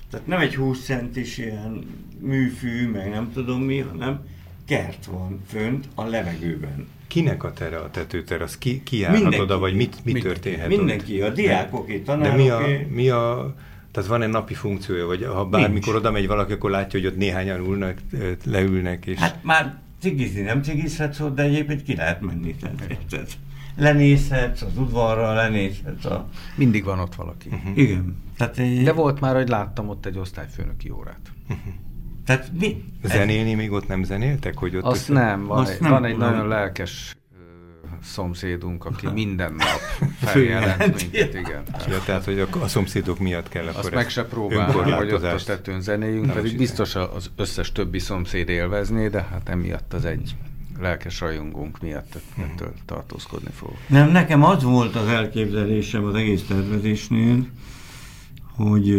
tehát nem egy 20 centis ilyen műfű, meg nem tudom mi, hanem kert van fönt a levegőben. Kinek a tere a tetőter? Az ki, ki járhat Mindenki. oda, vagy mit, mi történhet Mindenki, ott? a diákoké, De mi a, mi a tehát van egy napi funkciója, vagy ha bármikor oda megy valaki, akkor látja, hogy ott néhányan ülnek, leülnek, és... Hát már cigizni nem cigizhetsz ott, de egyébként ki lehet menni. Tehát, lenézhetsz az udvarra, lenézhetsz a... Mindig van ott valaki. Uh-huh. Igen. Tehát, egy... De volt már, hogy láttam ott egy osztályfőnöki órát. Tehát mi? Zenélni még ott nem zenéltek? Hogy ott Azt nem, van, Azt egy, nem van egy nagyon lelkes szomszédunk, aki minden nap feljelent minket, igen. Ja, tehát, hogy a, a szomszédok miatt kell Azt akkor meg ezt se próbálnám, hogy ott a tetőn zenéljünk, Nem pedig biztos a- az összes többi szomszéd élvezné, de hát emiatt az egy lelkes rajongónk miatt ettől tartózkodni fog. Nem, nekem az volt az elképzelésem az egész tervezésnél, hogy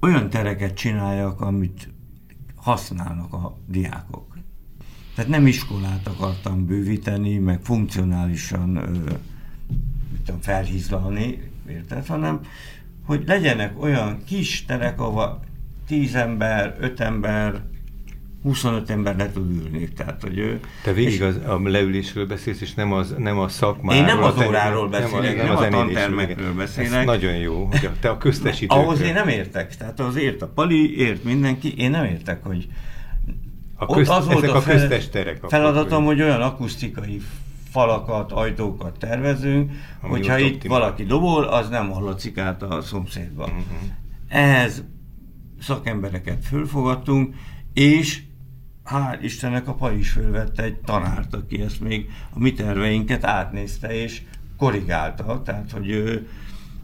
olyan tereket csináljak, amit használnak a diákok. Tehát nem iskolát akartam bővíteni, meg funkcionálisan ö, tudom, felhízlalni, érted? Hanem, hogy legyenek olyan kis terek, ahova 10 ember, 5 ember, 25 ember le tud ülni. Tehát, hogy ő, Te végig az, a leülésről beszélsz, és nem, az, nem a szakmáról. Én nem az a óráról beszélek, nem a zenélésről, tantermekről igen. beszélek. Ez nagyon jó, hogy a- te a köztes időkről. Ahhoz én nem értek. Tehát az ért a Pali, ért mindenki. Én nem értek, hogy A ott közt, az volt ezek a, a fel- köztes terek. feladatom, hogy olyan akusztikai falakat, ajtókat tervezünk, Ami hogyha ott itt optimál. valaki dobol, az nem hallatszik át a szomszédba. Mhm. Ehhez szakembereket fölfogadtunk, és hál' Istennek a Pali is fölvette egy tanárt, aki ezt még a mi terveinket átnézte és korrigálta. Tehát, hogy ő,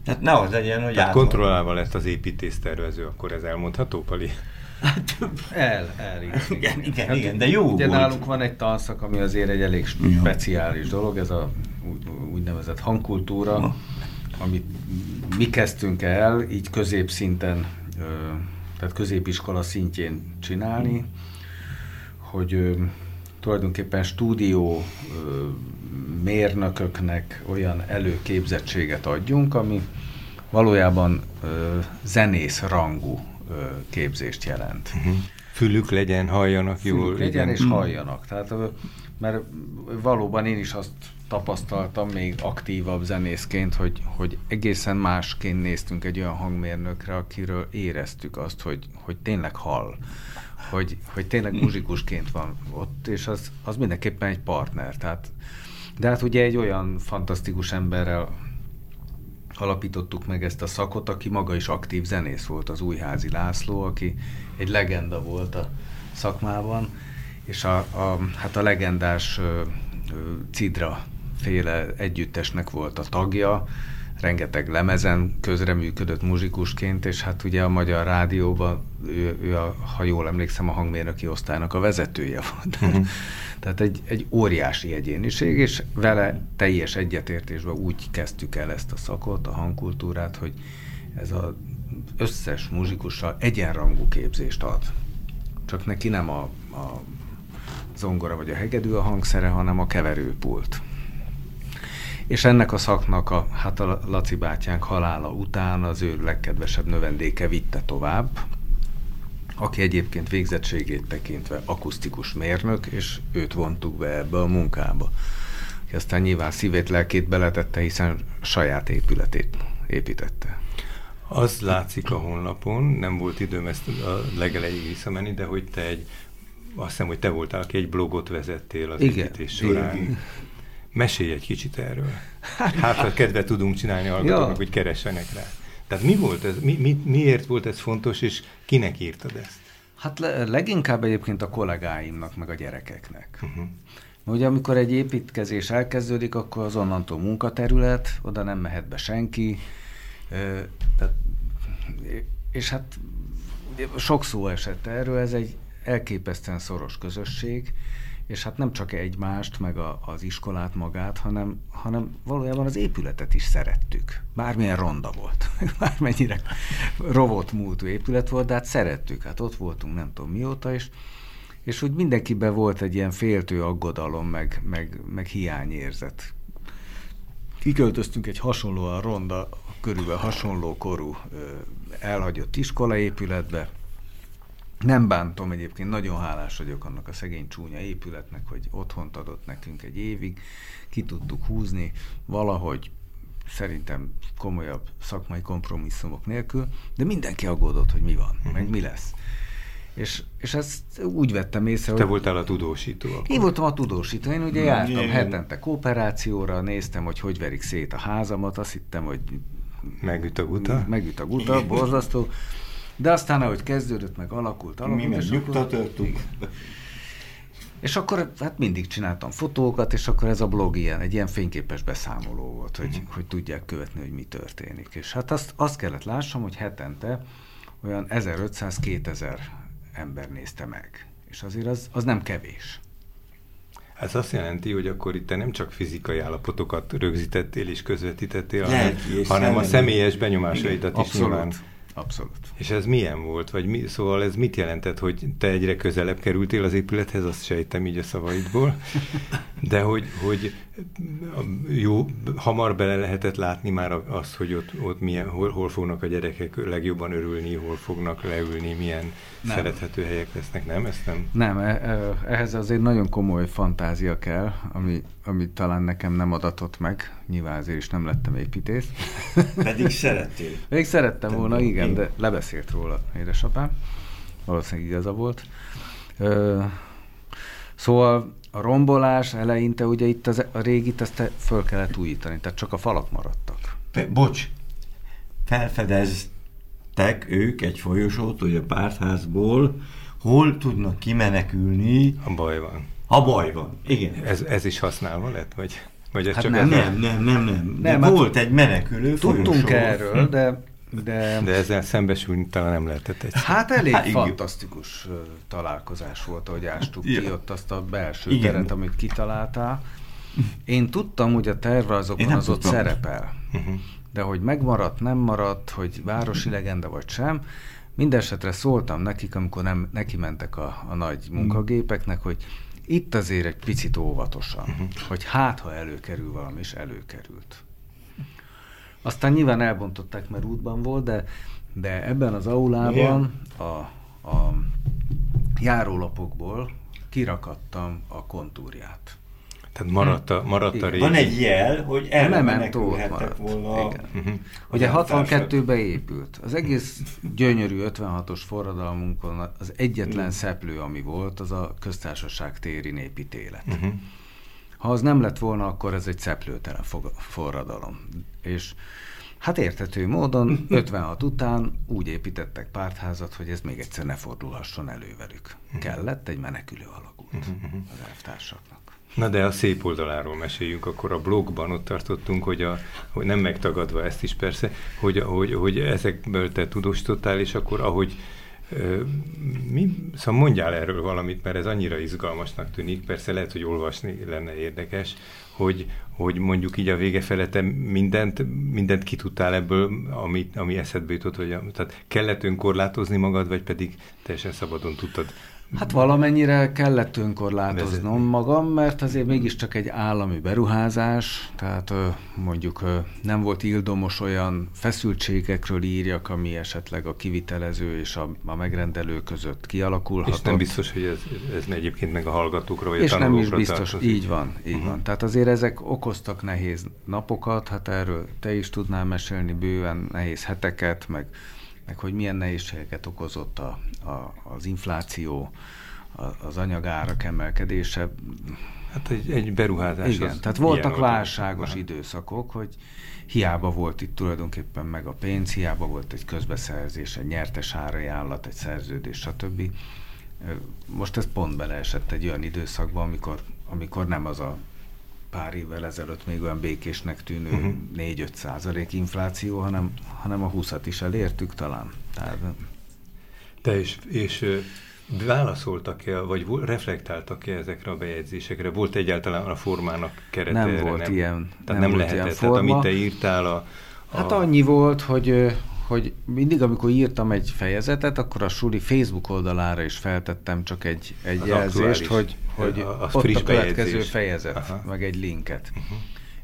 tehát ne az legyen, hogy Tehát át- kontrollálva lett az építésztervező, akkor ez elmondható, Pali? El, el, igen. Igen, igen, igen, de jó Ugye volt. nálunk van egy tanszak, ami azért egy elég speciális dolog, ez a úgy- úgynevezett hangkultúra, amit mi kezdtünk el így középszinten, tehát középiskola szintjén csinálni, hogy tulajdonképpen stúdió mérnököknek olyan előképzettséget adjunk, ami valójában zenész rangú képzést jelent. Fülük legyen, halljanak jól. Fülük legyen igen. és halljanak. Tehát, mert valóban én is azt tapasztaltam még aktívabb zenészként, hogy, hogy egészen másként néztünk egy olyan hangmérnökre, akiről éreztük azt, hogy, hogy tényleg hall. Hogy, hogy tényleg muzsikusként van ott, és az, az mindenképpen egy partner. Tehát, de hát ugye egy olyan fantasztikus emberrel alapítottuk meg ezt a szakot, aki maga is aktív zenész volt, az Újházi László, aki egy legenda volt a szakmában, és a, a, hát a legendás Cidra féle együttesnek volt a tagja, rengeteg lemezen közreműködött muzsikusként, és hát ugye a Magyar Rádióban ő, ő a, ha jól emlékszem, a hangmérnöki osztálynak a vezetője volt. Uh-huh. Tehát egy, egy óriási egyéniség, és vele teljes egyetértésben úgy kezdtük el ezt a szakot, a hangkultúrát, hogy ez az összes muzsikussal egyenrangú képzést ad. Csak neki nem a, a zongora vagy a hegedű a hangszere, hanem a keverőpult. És ennek a szaknak a, hát a Laci bátyánk halála után az ő legkedvesebb növendéke vitte tovább, aki egyébként végzettségét tekintve akusztikus mérnök, és őt vontuk be ebbe a munkába. Aki aztán nyilván szívét, lelkét beletette, hiszen saját épületét építette. Az látszik a honlapon, nem volt időm ezt a legelejéig visszamenni, de hogy te egy, azt hiszem, hogy te voltál, aki egy blogot vezettél az Igen. építés során. Mesélj egy kicsit erről. Hát, ha kedvet tudunk csinálni hallgatóknak, Ja. hogy keressenek rá. Tehát mi volt ez, mi, mi, miért volt ez fontos, és kinek írtad ezt? Hát le, leginkább egyébként a kollégáimnak, meg a gyerekeknek. Uh-huh. Ugye amikor egy építkezés elkezdődik, akkor az onnantól munkaterület, oda nem mehet be senki, tehát, és hát sok szó esett erről, ez egy elképesztően szoros közösség, és hát nem csak egymást, meg a, az iskolát magát, hanem, hanem valójában az épületet is szerettük. Bármilyen ronda volt, bármennyire rovott múltú épület volt, de hát szerettük. Hát ott voltunk nem tudom mióta, és, és úgy mindenkiben volt egy ilyen féltő aggodalom, meg, meg, meg hiányérzet. Kiköltöztünk egy hasonlóan ronda, körülbelül hasonló korú elhagyott iskolaépületbe, Nem bántom egyébként, nagyon hálás vagyok annak a szegény csúnya épületnek, hogy otthont adott nekünk egy évig, ki tudtuk húzni valahogy szerintem komolyabb szakmai kompromisszumok nélkül, de mindenki aggódott, hogy mi van, uh-huh. meg mi lesz. És, és ezt úgy vettem észre, Te hogy... voltál a tudósító akkor. Én voltam a tudósító. Én ugye jártam Igen. hetente kooperációra, néztem, hogy hogy verik szét a házamat, azt hittem, hogy... Megüt a guta? Megüt a guta, borzasztó. De aztán, ahogy kezdődött, meg alakult, alakult. Mi meg nyugtatottuk. És akkor hát mindig csináltam fotókat, és akkor ez a blog ilyen, egy ilyen fényképes beszámoló volt, hogy, uh-huh. hogy tudják követni, hogy mi történik. És hát azt, azt kellett lássam, hogy hetente olyan 1500-2000 ember nézte meg. És azért az, az nem kevés. Ez azt jelenti, hogy akkor itt te nem csak fizikai állapotokat rögzítettél és közvetítettél, hanem, hanem a személyes benyomásaidat Igen. is Abszolút. nyilván Abszolút. És ez milyen volt? Vagy mi, szóval ez mit jelentett, hogy te egyre közelebb kerültél az épülethez, azt sejtem így a szavaidból, de hogy, hogy jó, hamar bele lehetett látni már azt, hogy ott, ott milyen, hol, hol fognak a gyerekek legjobban örülni, hol fognak leülni, milyen nem. szerethető helyek lesznek, nem? Ezt nem? Nem, e, e, ehhez azért nagyon komoly fantázia kell, ami, ami talán nekem nem adatott meg, nyilván azért is nem lettem építész. Pedig szerettél. Pedig szerettem Te volna, igen, én. de lebeszélt róla édesapám. Valószínűleg igaza volt. Ö, szóval a rombolás eleinte ugye itt az, a régit ezt föl kellett újítani, tehát csak a falak maradtak. Pe, bocs, felfedeztek ők egy folyosót, hogy a pártházból hol tudnak kimenekülni. A baj van. Ha baj van, igen. Ez, ez is használva lett, vagy, vagy ez hát csak nem, nem, nem, nem, nem, nem. hát volt egy menekülő Tudtunk folyosó. erről, de de, de ezzel szembesülni talán nem lehetett egy. Hát elég hát, fantasztikus igen. találkozás volt, ahogy ástuk ja. ki ott azt a belső igen. teret, amit kitaláltál. Én tudtam, hogy a tervrajzokon az ott szerepel. Uh-huh. De hogy megmaradt, nem maradt, hogy városi legenda vagy sem, Mindenesetre szóltam nekik, amikor nem, neki mentek a, a nagy munkagépeknek, hogy itt azért egy picit óvatosan, uh-huh. hogy hát, ha előkerül valami, és előkerült. Aztán nyilván elbontották, mert útban volt, de, de ebben az aulában a, a járólapokból kirakadtam a kontúrját. Tehát maradt a, maradt a régi. Van egy jel, hogy elmenekülhettek volna. Igen. Uh-huh. Ugye 62-ben épült. Az egész gyönyörű 56-os forradalmunkon az egyetlen uh-huh. szeplő, ami volt, az a köztársaság téri népítélet. Uh-huh. Ha az nem lett volna, akkor ez egy szeplőtelen forradalom. És hát értető módon 56 után úgy építettek pártházat, hogy ez még egyszer ne fordulhasson elő velük. Uh-huh. Kellett egy menekülő alakult az elvtársaknak. Na de a szép oldaláról meséljünk, akkor a blogban ott tartottunk, hogy, a, hogy nem megtagadva ezt is persze, hogy, hogy, hogy ezekből te tudósítottál, és akkor ahogy mi, szóval mondjál erről valamit, mert ez annyira izgalmasnak tűnik, persze lehet, hogy olvasni lenne érdekes, hogy, hogy mondjuk így a vége fele te mindent, mindent ki tudtál ebből, ami, ami eszedbe jutott, hogy tehát kellett önkorlátozni magad, vagy pedig teljesen szabadon tudtad Hát valamennyire kellett önkorlátoznom magam, mert azért mégiscsak egy állami beruházás, tehát mondjuk nem volt ildomos olyan feszültségekről írjak, ami esetleg a kivitelező és a, a megrendelő között kialakulhatott. És nem biztos, hogy ez, ez egyébként meg a hallgatókra vagy és a nem is biztos, tartozik. így van, így uh-huh. van. Tehát azért ezek okoztak nehéz napokat, hát erről te is tudnál mesélni bőven nehéz heteket, meg meg hogy milyen nehézségeket okozott a, a, az infláció, a, az anyagárak emelkedése. Hát egy, egy beruházás. Igen, tehát voltak válságos van. időszakok, hogy hiába volt itt tulajdonképpen meg a pénz, hiába volt egy közbeszerzés, egy nyertes árajánlat, egy szerződés, stb. Most ez pont beleesett egy olyan időszakba, amikor, amikor nem az a pár évvel ezelőtt még olyan békésnek tűnő uh-huh. Mhm. 4-5 százalék infláció, hanem, hanem a 20-at is elértük talán. Tehát, Te is, és válaszoltak-e, vagy reflektáltak-e ezekre a bejegyzésekre? Volt egyáltalán a formának kerete? Nem volt nem? ilyen. Tehát nem, nem lehetett. Ilyen forma. Tehát amit te írtál a, a... Hát annyi volt, hogy hogy mindig, amikor írtam egy fejezetet, akkor a Suli Facebook oldalára is feltettem csak egy, egy az jelzést, hogy, hogy a, a ott a következő bejegyzés. fejezet, Aha. meg egy linket. Uh-huh.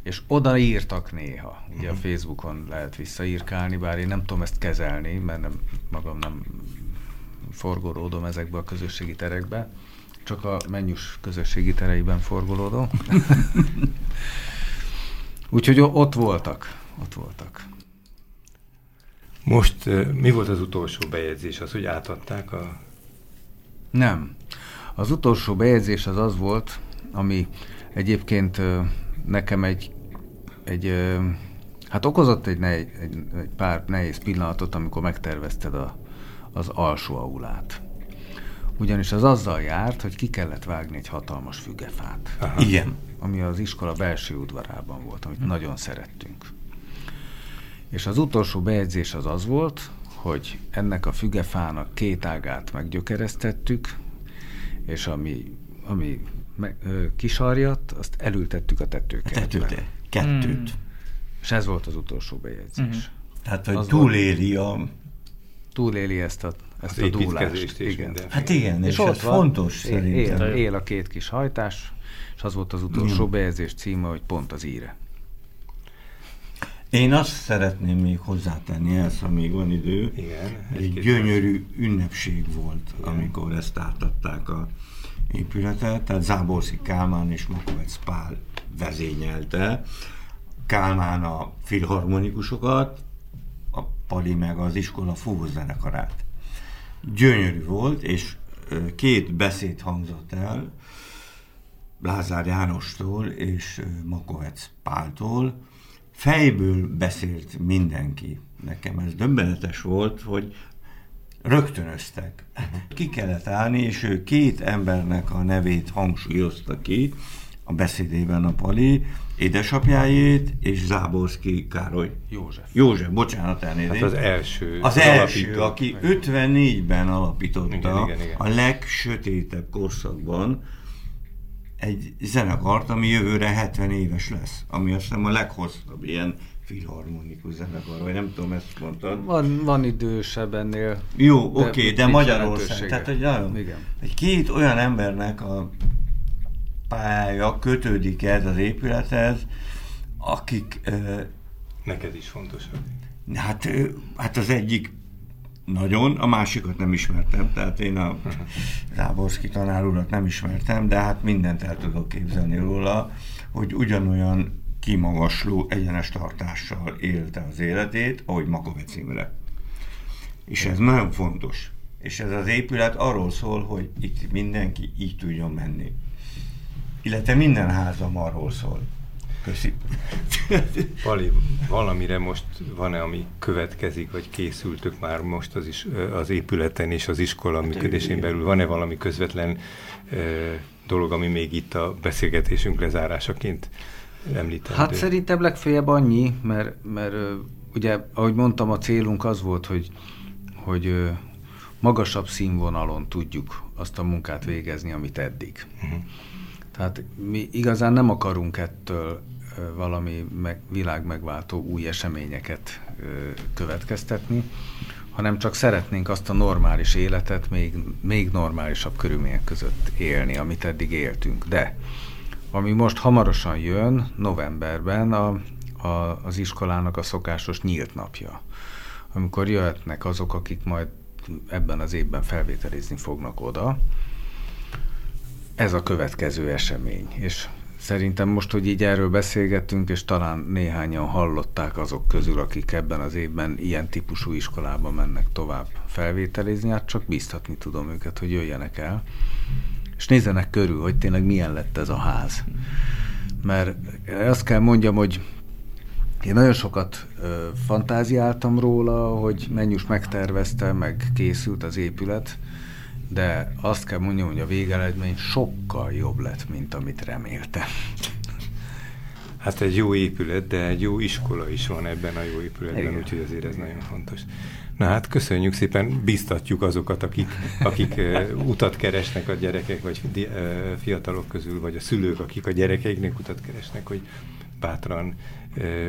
És oda írtak néha. Ugye uh-huh. a Facebookon lehet visszaírkálni, bár én nem tudom ezt kezelni, mert nem, magam nem forgolódom ezekbe a közösségi terekbe, csak a mennyus közösségi tereiben forgolódom. Úgyhogy ott voltak, ott voltak. Most mi volt az utolsó bejegyzés? Az, hogy átadták a... Nem. Az utolsó bejegyzés az az volt, ami egyébként nekem egy, egy hát okozott egy, ne, egy, egy pár nehéz pillanatot, amikor megtervezted a, az alsó aulát. Ugyanis az azzal járt, hogy ki kellett vágni egy hatalmas fügefát. Aha. Igen. Ami az iskola belső udvarában volt, amit hm. nagyon szerettünk. És az utolsó bejegyzés az az volt, hogy ennek a fügefának két ágát meggyökeresztettük, és ami, ami me, ö, kisarjadt, azt elültettük a tetőkertbe. Tetőte, kettőt. Mm. És ez volt az utolsó bejegyzés. Mm. Tehát, hogy az túléli a... Túléli ezt a, ezt a dúlást. Igen. Hát igen, és, és ott ez van, fontos él, szerintem. Él, él a két kis hajtás, és az volt az utolsó mm. bejegyzés címe, hogy pont az íre. Én azt szeretném még hozzátenni ezt, amíg van idő. Igen, egy, egy gyönyörű ünnepség volt, Igen. amikor ezt átadták a épületet, tehát Záborszi Kálmán és Makovec Pál vezényelte. Kálmán a filharmonikusokat, a Pali meg az iskola fúvózenekarát. Gyönyörű volt, és két beszéd hangzott el, Lázár Jánostól és Makovec Páltól, fejből beszélt mindenki. Nekem ez döbbenetes volt, hogy rögtönöztek. Ki kellett állni, és ő két embernek a nevét hangsúlyozta ki a beszédében a Pali, édesapjájét és Záborszki Károly. József. József, bocsánat elnézést. Hát az első. Az, az első, alapító. aki 54-ben alapította igen, igen, igen. a legsötétebb korszakban egy zenekart, ami jövőre 70 éves lesz, ami azt hiszem a leghosszabb ilyen filharmonikus zenekar, vagy nem tudom, ezt mondtad. Van, van idősebb ennél. Jó, oké, okay, de Magyarország. Tehát, hogy nagyon, Igen. egy két olyan embernek a pályája kötődik ez az épülethez, akik... Neked is fontos. Hát, hát az egyik nagyon, a másikat nem ismertem, tehát én a Záborszki tanár urat nem ismertem, de hát mindent el tudok képzelni róla, hogy ugyanolyan kimagasló egyenes tartással élte az életét, ahogy Makovec Imre. És ez nagyon fontos. És ez az épület arról szól, hogy itt mindenki így tudjon menni. Illetve minden házam arról szól. Köszi. Pali, valamire most van-e, ami következik, vagy készültök már most az, is, az épületen és az iskola hát működésén belül? Van-e valami közvetlen dolog, ami még itt a beszélgetésünk lezárásaként említendő? Hát szerintem legfeljebb annyi, mert, mert ugye, ahogy mondtam, a célunk az volt, hogy, hogy magasabb színvonalon tudjuk azt a munkát végezni, amit eddig. Uh-huh. Tehát mi igazán nem akarunk ettől valami meg, világ megváltó új eseményeket következtetni, hanem csak szeretnénk azt a normális életet még, még normálisabb körülmények között élni, amit eddig éltünk. De ami most hamarosan jön, novemberben a, a, az iskolának a szokásos nyílt napja, amikor jöhetnek azok, akik majd ebben az évben felvételizni fognak oda. Ez a következő esemény, és Szerintem most, hogy így erről beszélgettünk, és talán néhányan hallották azok közül, akik ebben az évben ilyen típusú iskolába mennek tovább felvételizni, hát csak bíztatni tudom őket, hogy jöjjenek el, és nézzenek körül, hogy tényleg milyen lett ez a ház. Mert azt kell mondjam, hogy én nagyon sokat ö, fantáziáltam róla, hogy mennyus megtervezte, meg készült az épület, de azt kell mondjam, hogy a végeredmény sokkal jobb lett, mint amit reméltem. Hát egy jó épület, de egy jó iskola is van ebben a jó épületben, úgyhogy azért ez nagyon fontos. Na hát köszönjük szépen, biztatjuk azokat, akik, akik uh, utat keresnek a gyerekek, vagy uh, fiatalok közül, vagy a szülők, akik a gyerekeiknek utat keresnek, hogy bátran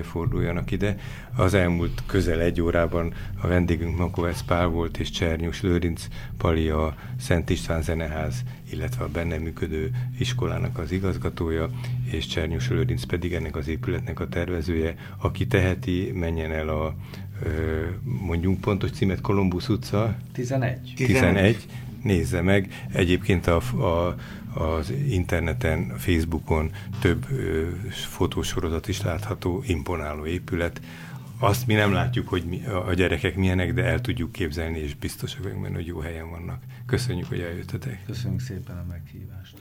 forduljanak ide. Az elmúlt közel egy órában a vendégünk Makovec Pál volt, és Csernyus Lőrinc Pali a Szent István Zeneház, illetve a benne működő iskolának az igazgatója, és Csernyus Lőrinc pedig ennek az épületnek a tervezője. Aki teheti, menjen el a mondjunk pontos címet, Kolumbusz utca. 11. 11. Nézze meg. Egyébként a, a, az interneten, Facebookon több ö, fotósorozat is látható, imponáló épület. Azt mi nem látjuk, hogy mi, a gyerekek milyenek, de el tudjuk képzelni, és biztosak vagyunk benne, hogy jó helyen vannak. Köszönjük, hogy eljöttetek. Köszönjük szépen a meghívást.